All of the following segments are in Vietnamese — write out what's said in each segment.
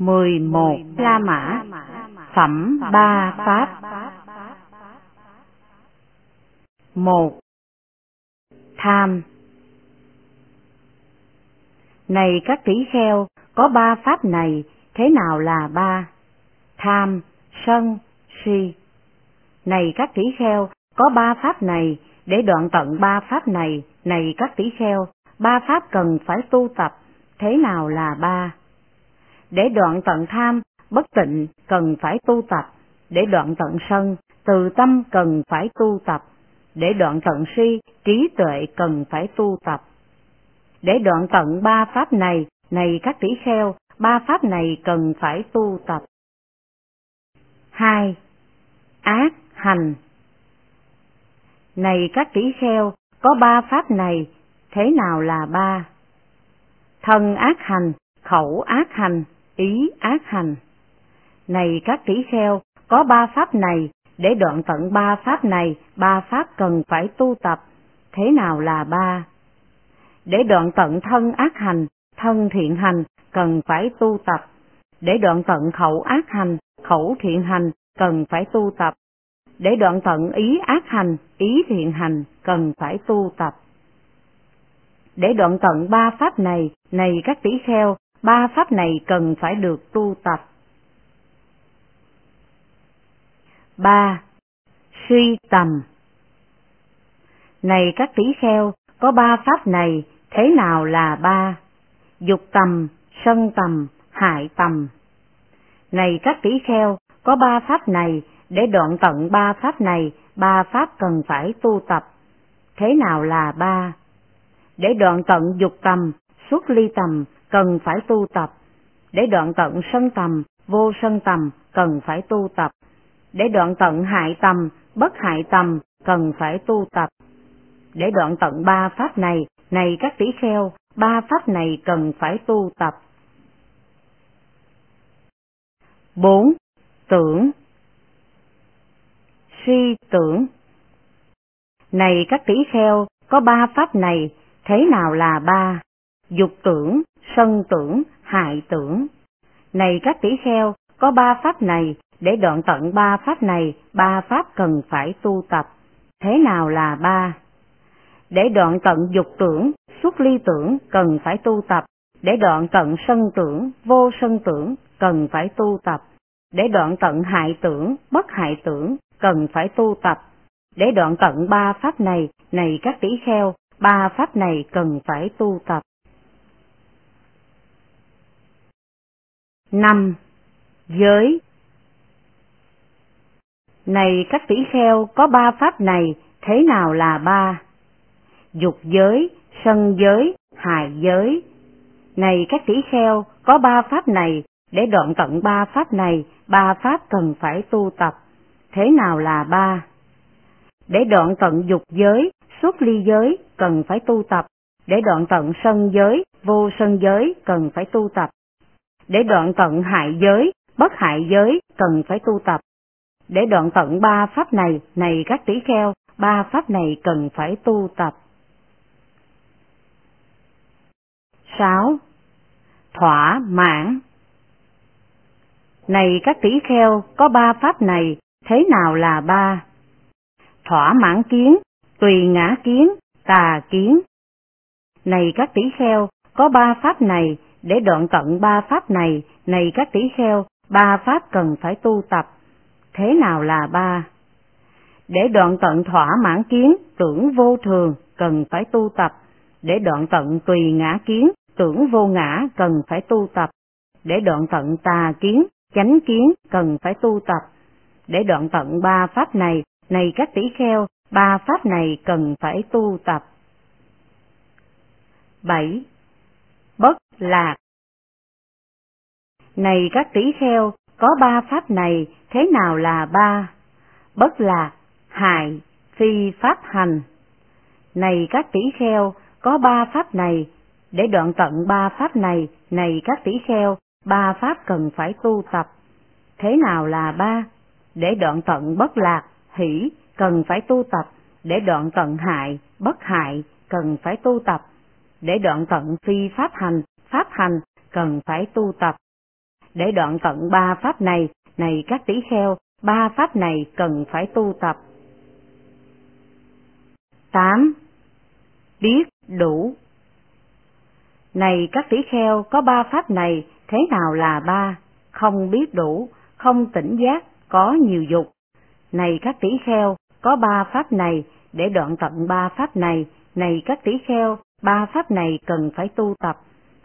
mười một La Mã Phẩm ba Pháp một Tham Này các tỷ kheo, có ba pháp này, thế nào là ba? Tham, sân, si. Này các tỷ kheo, có ba pháp này, để đoạn tận ba pháp này, này các tỷ kheo, ba pháp cần phải tu tập, thế nào là ba? Để đoạn tận tham, bất tịnh cần phải tu tập, để đoạn tận sân, từ tâm cần phải tu tập, để đoạn tận si, trí tuệ cần phải tu tập. Để đoạn tận ba pháp này, này các tỷ kheo, ba pháp này cần phải tu tập. 2. Ác hành Này các tỷ kheo, có ba pháp này, thế nào là ba? Thân ác hành, khẩu ác hành, ý ác hành. Này các tỷ kheo, có ba pháp này, để đoạn tận ba pháp này, ba pháp cần phải tu tập. Thế nào là ba? Để đoạn tận thân ác hành, thân thiện hành, cần phải tu tập. Để đoạn tận khẩu ác hành, khẩu thiện hành, cần phải tu tập. Để đoạn tận ý ác hành, ý thiện hành, cần phải tu tập. Để đoạn tận ba pháp này, này các tỷ kheo, ba pháp này cần phải được tu tập. 3. Suy tầm Này các tỷ kheo, có ba pháp này, thế nào là ba? Dục tầm, sân tầm, hại tầm. Này các tỷ kheo, có ba pháp này, để đoạn tận ba pháp này, ba pháp cần phải tu tập. Thế nào là ba? Để đoạn tận dục tầm, xuất ly tầm, cần phải tu tập. Để đoạn tận sân tầm, vô sân tầm, cần phải tu tập. Để đoạn tận hại tầm, bất hại tầm, cần phải tu tập. Để đoạn tận ba pháp này, này các tỷ kheo, ba pháp này cần phải tu tập. 4. Tưởng Suy tưởng Này các tỷ kheo, có ba pháp này, thế nào là ba? Dục tưởng, sân tưởng, hại tưởng. Này các tỷ kheo, có ba pháp này, để đoạn tận ba pháp này, ba pháp cần phải tu tập. Thế nào là ba? Để đoạn tận dục tưởng, xuất ly tưởng cần phải tu tập. Để đoạn tận sân tưởng, vô sân tưởng cần phải tu tập. Để đoạn tận hại tưởng, bất hại tưởng cần phải tu tập. Để đoạn tận ba pháp này, này các tỷ kheo, ba pháp này cần phải tu tập. 5. Giới Này các tỷ kheo có ba pháp này, thế nào là ba? Dục giới, sân giới, hài giới. Này các tỷ kheo có ba pháp này, để đoạn tận ba pháp này, ba pháp cần phải tu tập. Thế nào là ba? Để đoạn tận dục giới, xuất ly giới, cần phải tu tập. Để đoạn tận sân giới, vô sân giới, cần phải tu tập để đoạn tận hại giới, bất hại giới cần phải tu tập. Để đoạn tận ba pháp này, này các tỷ kheo, ba pháp này cần phải tu tập. 6. Thỏa mãn Này các tỷ kheo, có ba pháp này, thế nào là ba? Thỏa mãn kiến, tùy ngã kiến, tà kiến. Này các tỷ kheo, có ba pháp này, để đoạn tận ba pháp này, này các tỷ kheo, ba pháp cần phải tu tập. Thế nào là ba? Để đoạn tận thỏa mãn kiến, tưởng vô thường, cần phải tu tập. Để đoạn tận tùy ngã kiến, tưởng vô ngã, cần phải tu tập. Để đoạn tận tà kiến, chánh kiến, cần phải tu tập. Để đoạn tận ba pháp này, này các tỷ kheo, ba pháp này cần phải tu tập. 7 lạc. Này các tỷ kheo, có ba pháp này, thế nào là ba? Bất lạc, hại, phi pháp hành. Này các tỷ kheo, có ba pháp này, để đoạn tận ba pháp này, này các tỷ kheo, ba pháp cần phải tu tập. Thế nào là ba? Để đoạn tận bất lạc, hỷ, cần phải tu tập. Để đoạn tận hại, bất hại, cần phải tu tập để đoạn tận phi pháp hành, pháp hành cần phải tu tập. để đoạn tận ba pháp này, này các tỷ kheo, ba pháp này cần phải tu tập. 8. Biết đủ Này các tỷ kheo, có ba pháp này, thế nào là ba? Không biết đủ, không tỉnh giác, có nhiều dục. Này các tỷ kheo, có ba pháp này, để đoạn tận ba pháp này, này các tỷ kheo, ba pháp này cần phải tu tập.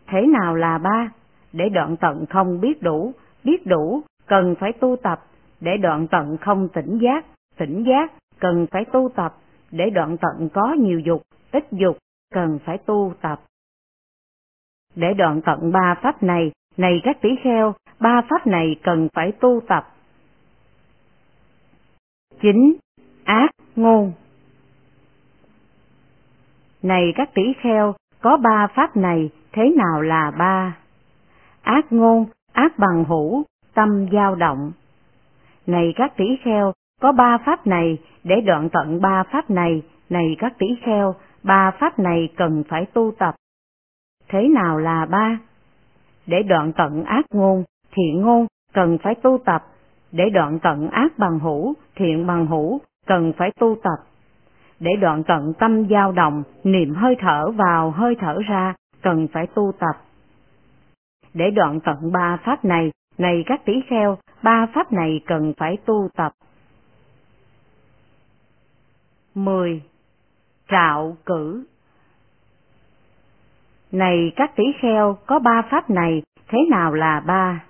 Thế nào là ba? Để đoạn tận không biết đủ, biết đủ, cần phải tu tập. Để đoạn tận không tỉnh giác, tỉnh giác, cần phải tu tập. Để đoạn tận có nhiều dục, ít dục, cần phải tu tập. Để đoạn tận ba pháp này, này các tỷ kheo, ba pháp này cần phải tu tập. 9. Ác ngôn Này các tỷ kheo, có ba pháp này, thế nào là ba? Ác ngôn, ác bằng hữu, tâm dao động. Này các tỷ kheo, có ba pháp này, để đoạn tận ba pháp này, này các tỷ kheo, ba pháp này cần phải tu tập. Thế nào là ba? Để đoạn tận ác ngôn, thiện ngôn, cần phải tu tập. Để đoạn tận ác bằng hữu, thiện bằng hữu, cần phải tu tập. Để đoạn tận tâm dao động, niệm hơi thở vào hơi thở ra, cần phải tu tập. Để đoạn tận ba pháp này, này các tỷ kheo, ba pháp này cần phải tu tập. 10. Trạo cử Này các tỷ kheo, có ba pháp này, thế nào là ba?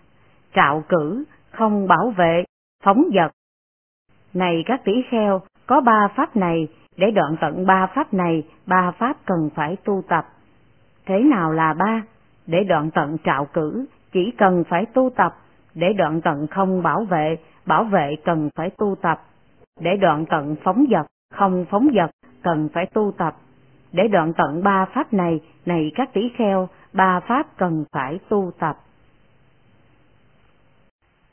Trạo cử, không bảo vệ, phóng vật. Này các tỷ kheo, có ba pháp này, để đoạn tận ba pháp này, ba pháp cần phải tu tập. Thế nào là ba? Để đoạn tận trạo cử, chỉ cần phải tu tập. Để đoạn tận không bảo vệ, bảo vệ cần phải tu tập. Để đoạn tận phóng dật không phóng dật cần phải tu tập. Để đoạn tận ba pháp này, này các tỷ kheo, ba pháp cần phải tu tập.